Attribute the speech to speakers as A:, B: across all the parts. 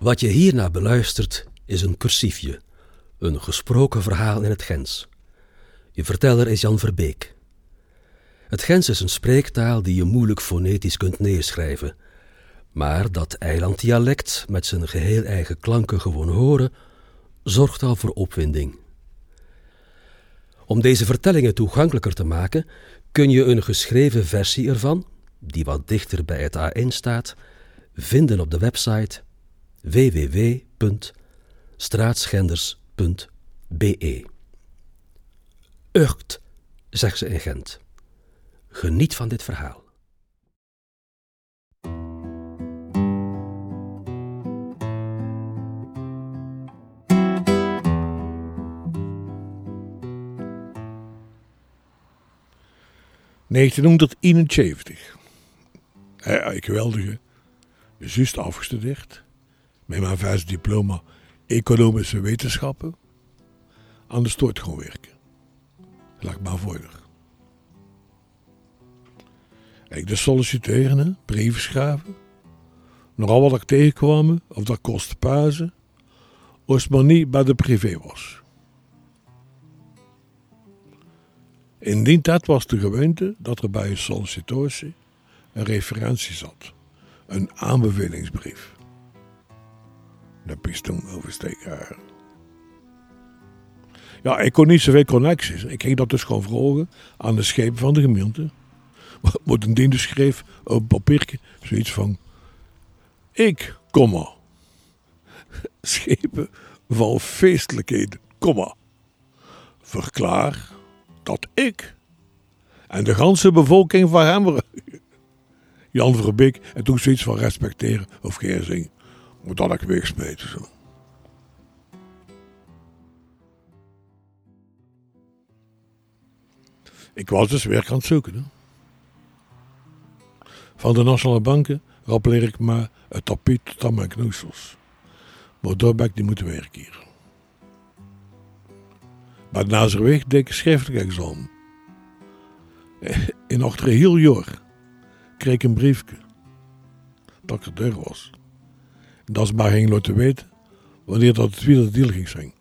A: Wat je hierna beluistert is een cursiefje, een gesproken verhaal in het Gens. Je verteller is Jan Verbeek. Het Gens is een spreektaal die je moeilijk fonetisch kunt neerschrijven, maar dat eilanddialect met zijn geheel eigen klanken gewoon horen, zorgt al voor opwinding. Om deze vertellingen toegankelijker te maken, kun je een geschreven versie ervan, die wat dichter bij het A1 staat, vinden op de website www.straatschenders.be. Ucht, zegt ze in Gent. Geniet van dit verhaal.
B: ...1971. Ja, ik geweldige. Juist afgestudeerd. Met mijn vijfde diploma economische wetenschappen. Aan de stoort gewoon werken. Lag maar voor. Ik dus solliciteren, hè? brieven schrijven. Nogal wat ik tegenkwam, of dat kostte pauze. Als het maar niet bij de privé was. In die tijd was de gewoonte dat er bij een sollicitatie een referentie zat. Een aanbevelingsbrief. De pistool oversteken. Ja, ik kon niet zoveel connecties. Ik ging dat dus gewoon vragen aan de schepen van de gemeente. Wat een ding schreef op papiertje. Zoiets van... Ik, komma. Schepen van feestelijkheden, komma. Verklaar dat ik en de ganse bevolking van Hemmeren... Jan Verbeek en toen zoiets van respecteren of geerzing. Moet dat ik wegsmeten zo. Ik was dus werk aan het zoeken. Hè. Van de nationale banken rappeleer ik maar het tapijt tot aan mijn knoesels. Maar daar ben ik moeten werken hier. Bij de Nazarweg deed ik een examen. In achter heel jaar kreeg ik een briefje dat ik er deur was. Dat ze maar ging laten weten wanneer dat het weer deal ging zijn.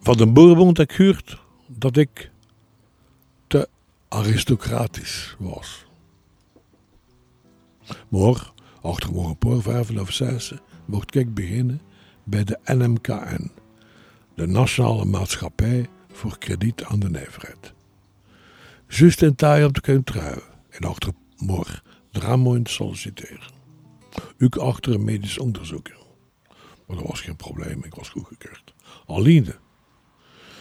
B: Van de boerenbond ik gehoord dat ik te aristocratisch was. Maar, achter een paar of zes, mocht ik beginnen bij de NMKN, de Nationale Maatschappij voor Krediet aan de Nijverheid. Juist in tijd te kunnen trouwen en achter morgen te solliciteren. Ook achter een medisch onderzoek. Maar dat was geen probleem, ik was goedgekeurd. Alleen,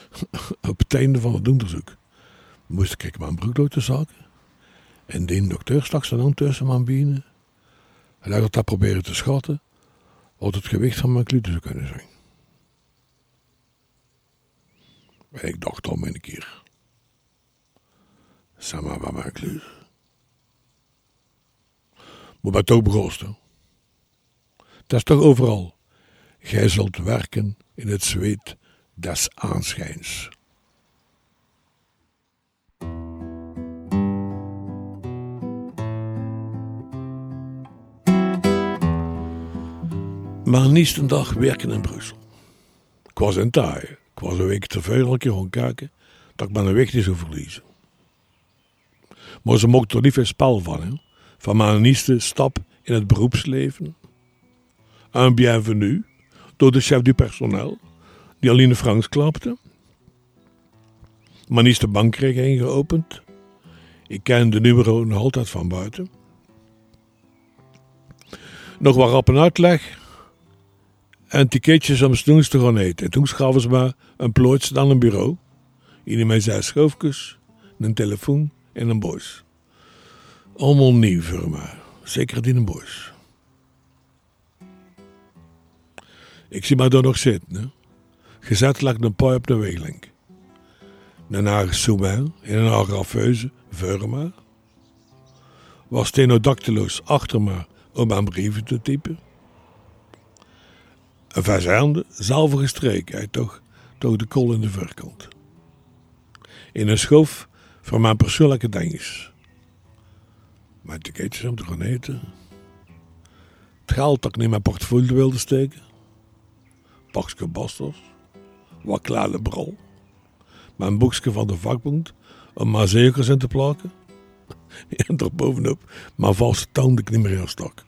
B: op het einde van het onderzoek moest ik mijn broek te zaken. En de dokter stak zijn hand tussen mijn benen. En hij had dat proberen te schatten wat het gewicht van mijn kluten zou kunnen zijn. En ik dacht al een keer. Zeg maar mijn klus. Maar toch begonnen. Dat is toch overal. Gij zult werken in het zweet des aanschijns. Maar niet een dag werken in Brussel. Ik was in taai. Ik was een week te veel een keer gaan kijken dat ik mijn weg niet zou verliezen. Maar ze mochten er niet veel spel van. Hè? Van mijn eerste stap in het beroepsleven. Un bienvenue door de chef du personnel, die Aline Franks klapte. Mijn eerste bank kreeg ingeopend. Ik ken de nummer nog altijd van buiten. Nog wat rap een uitleg en ticketjes om snoes te gaan eten. En toen schaven ze me een plooitje aan een bureau. In mijn zes schoofjes, een telefoon en een boys. Allemaal nieuw voor me. Zeker in een boys. Ik zie mij daar nog zitten. Hè? Gezet lag een paai op de weeglink. Een haar en een haar raffeuze voor me. Was stenodactylos achter me om mijn brieven te typen. Een vijzande, zalvige streek uit toch, toch de kol in de verkant. In een schoof van mijn persoonlijke Mijn ticketjes om te gaan eten. geld dat ik in mijn portfolio wilde steken. Pakje bastos, wat kleine brol, mijn boekje van de vakbond om maar zekers in te plakken. En bovenop mijn valse tanden ik niet meer stak.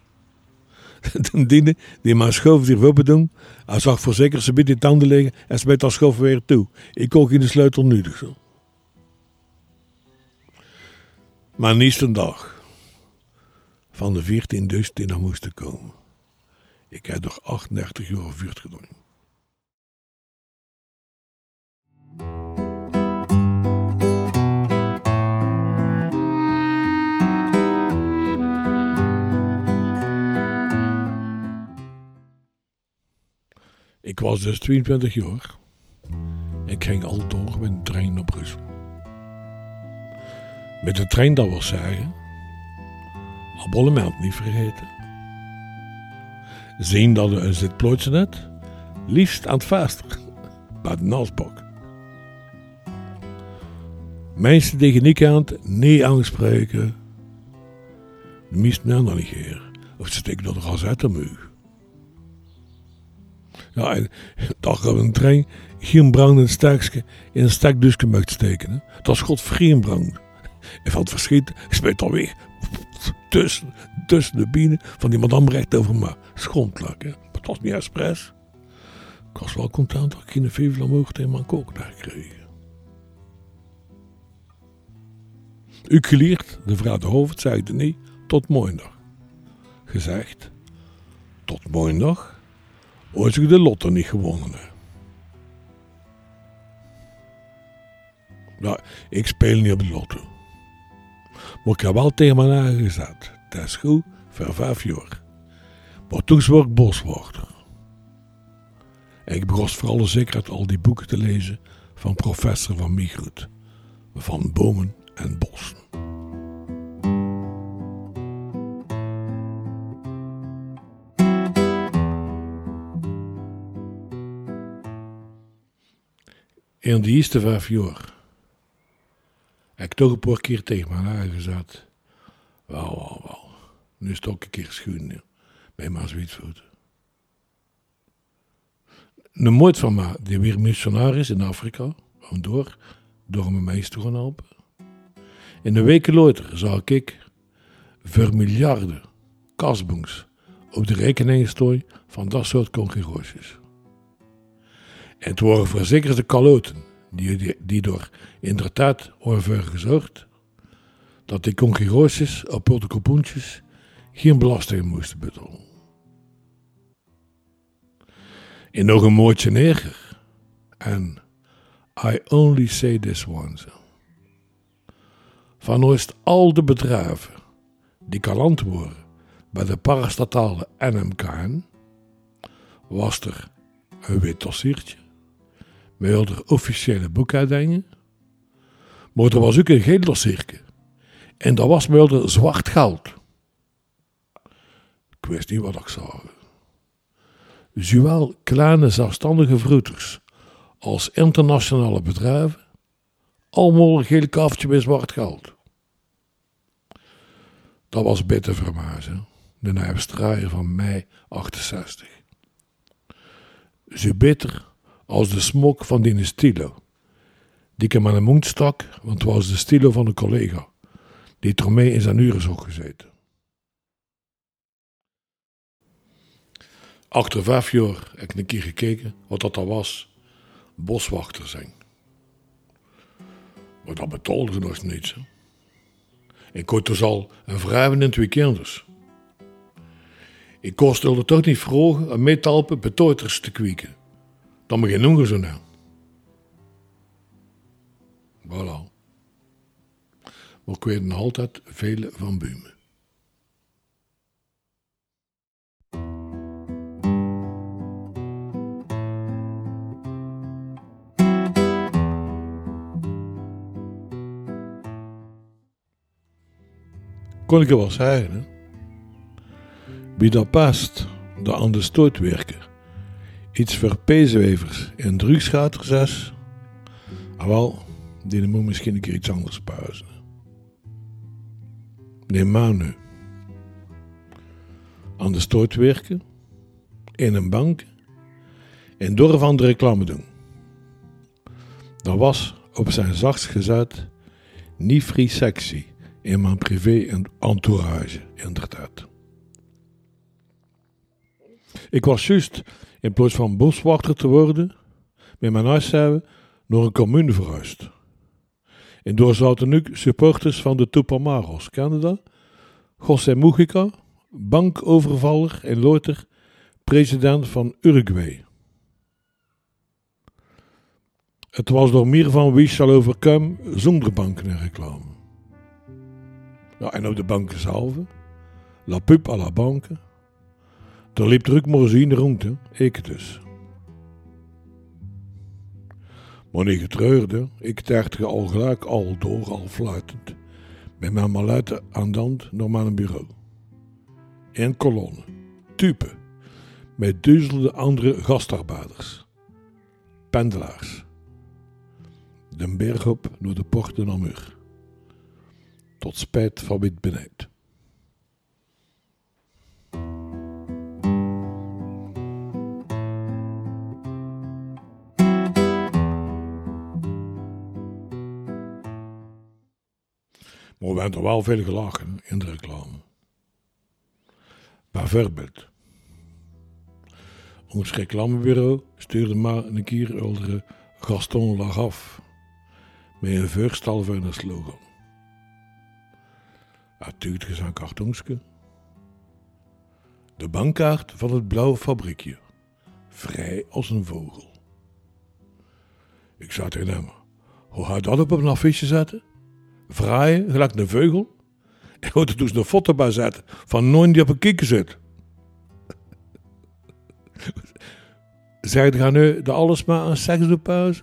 B: Toen diende die mijn schoof zich open doen, hij zag voor zeker ze die tanden liggen en smeet dat schoof weer toe. Ik kon in de sleutel nudig zo. Maar niet een dag van de 14 dus die nog moesten komen. Ik heb nog 38 jaar vuurt gedaan. Ik was dus 22 jaar. Ik ging al door met de trein naar Brussel. Met de trein, dat wil zeggen, abonnement niet vergeten. Zien dat er een zitplooitje net, liefst aan het vast, bij de nasbak. Mensen tegen die kant niet aanspreken. De meesten nou niet negeren. Of ze steken dat er al uit de muur. Ja, en dag op een trein geen brandend stekje in een stekdusje mocht steken. Dat is god brand. En van het verschiet speelt alweer tussen, tussen de bienen van die madame recht over me schondlak. Maar het was niet expres. Ik was wel content dat ik geen vive omhoog tegen mijn kook daar kreeg. U geleerd, de vrouw de hoofd, zeide niet, tot morgendag. Gezegd, tot morgendag als ik de lotto niet gewonnen. Nou, ik speel niet op de lotto. Ik heb wel tegen mijn eigen gezet. Dat is goed voor vijf jaar. Maar toen word ik boswachter. Ik begon voor alle zekerheid al die boeken te lezen van professor van Migroet. Van bomen en bossen. In de eerste vijf jaar heb ik toch een paar keer tegen mijn haar gezet. Wel, wel, wel. Nu is het een keer schoen bij mijn Zwietvoet. Een moed van mij, die weer missionaris in Afrika, door, door mijn meester gaan helpen. In de weken later zag ik voor miljarden op de rekening staan van dat soort congregaties. En het waren verzekerde kaloten die, door inderdaad ervoor gezorgd dat die congregaties op protocolpoentjes geen belasting moesten betalen. En nog een moordje neger. En I only say this once. Van oost al de bedrijven die kalant worden bij de parastatale NMKN, was er een wit dossiertje met de officiële boekhoudingen. Maar er was ook een dossiertje. En dat was met zwart goud. Ik wist niet wat ik zag. Zowel kleine zelfstandige vroeters als internationale bedrijven, allemaal een geel kaftje met zwart goud. Dat was voor mij, de nijverstraaien van mei 68. Zo beter als de smok van die stilo. Die ik aan de mond stak, want het was de stilo van een collega, die er mee in zijn uren zo gezeten. Achter vijf jaar heb ik een keer gekeken wat dat was. Boswachter zijn. Maar dat betaalde ze nog niet. Hè. Ik had dus al een vrouw en twee kinders. Ik kostte toch niet mee te helpen betoiters te kwieken. Dan beginnen ze nou. Voilà. Maar ik weet nog altijd vele van Bumen. Kon ik wel zeggen? Wie dat past, de aan de stoot werken iets voor peeswevers en drugsgaters Ah wel, die moet misschien een keer iets anders pauzen. Nee, maar nu. aan de stoot werken, in een bank en door van de reclame doen. Dat was op zijn zachtst gezet niet vrij sexy in mijn privé entourage, inderdaad. Ik was juist, in plaats van boswachter te worden, met mijn huis naar een commune verhuisd. En door zaten nu supporters van de Tupamaros, dat? José Mujica, bankovervaller en loter, president van Uruguay. Het was door meer van wie zal overkomen zonder banken en reclame. Ja, en op de banken zelf, la pub à la banque, er liep druk morozine rond, hè? ik dus. Niet getreurde, ik tergde al gelijk al door, al fluitend, met mijn malette aan dand naar bureau. In kolonne, type, met duizenden andere gastarbeiders, pendelaars. De berg op naar de Porte Namur. Tot spijt van wit beneden. Maar we hebben er wel veel gelachen in de reclame. Bijvoorbeeld, ons reclamebureau stuurde maar een keer oudere Gaston Lagaf met een vuurstal van een slogan. Natuurlijk is een kartonsje. De bankkaart van het blauwe fabriekje. Vrij als een vogel. Ik zei tegen hem, hoe je dat op een affiche zetten? Vrij, gelijk een vogel. En er dus een foto bij zetten van nooit die op een kikker zit. Zeg, ga nu de alles maar aan seks de pauze?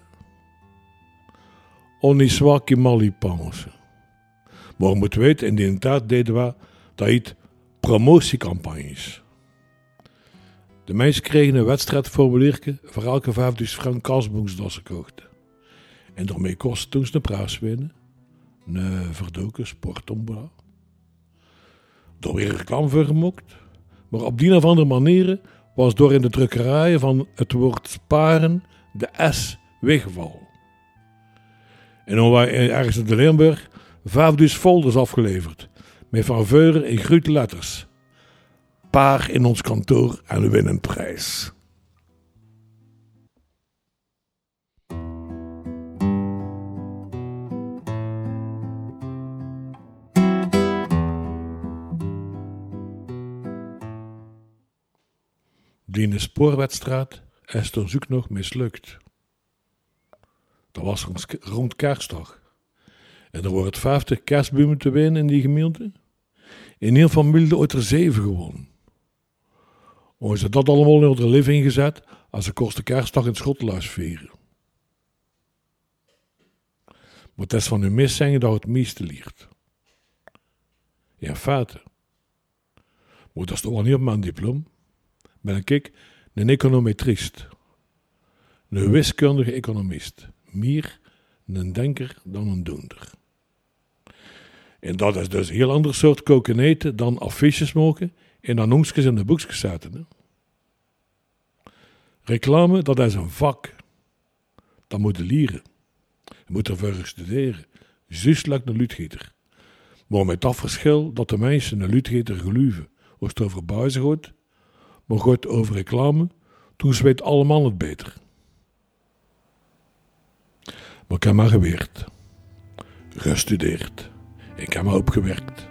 B: Oni zwakje malipansen. Maar je moet weten, in die tijd deden we dat heet promotiecampagnes. De mensen kregen een wedstrijdformuliertje voor elke 5000 frank kasboeks dat ze kochten. En daarmee kostte toen ze de prijs winnen. Een verdoken sportomba. Door weer reclame voor gemokt. Maar op die of andere manieren was door in de drukkerijen van het woord sparen de S weggevallen. En dan wij ergens in de Limburg vijf folders afgeleverd. Met van veuren in grote letters. Paar in ons kantoor en winnen een prijs. Die in spoorwedstrijd is er zoek nog mislukt. Dat was rond kerstdag. En er wordt 50 kerstbomen te winnen in die gemeente. In een familie ooit er zeven gewonnen. Hoe ze dat allemaal in de living gezet als ze kosten kerstdag in Schotteluis vieren. Maar het van hun mis zeggen dat het meeste ligt. Ja, feiten. Maar dat toch wel niet op mijn diploma. Ben ik een econometrist. Een wiskundige economist meer een denker dan een doender. En dat is dus een heel ander soort koken eten dan affiches maken en annonsjes in de boekjes zetten. Hè. Reclame, dat is een vak. Dat moet je leren. Je moet ervoor studeren. Juist like een luidgieter. Maar met dat verschil dat de mensen een luidgieter geloven. Als het over buizen maar gaat over reclame, toen weet allemaal het beter. Maar ik heb maar gewerkt, gestudeerd. Ik heb maar opgewerkt.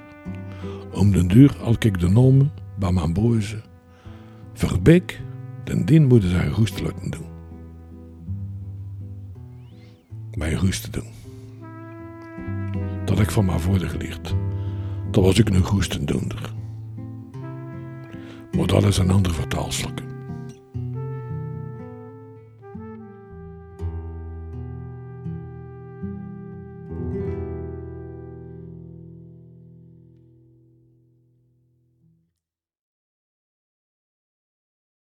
B: Om den duur al ik de nomen bij mijn boze. Verbeek, den dien moeten zijn roest laten doen. Mijn roest doen. Dat ik van mijn voordeel geleerd. Dat was ik een goestendoender. Maar dat is een ander vertaalstuk.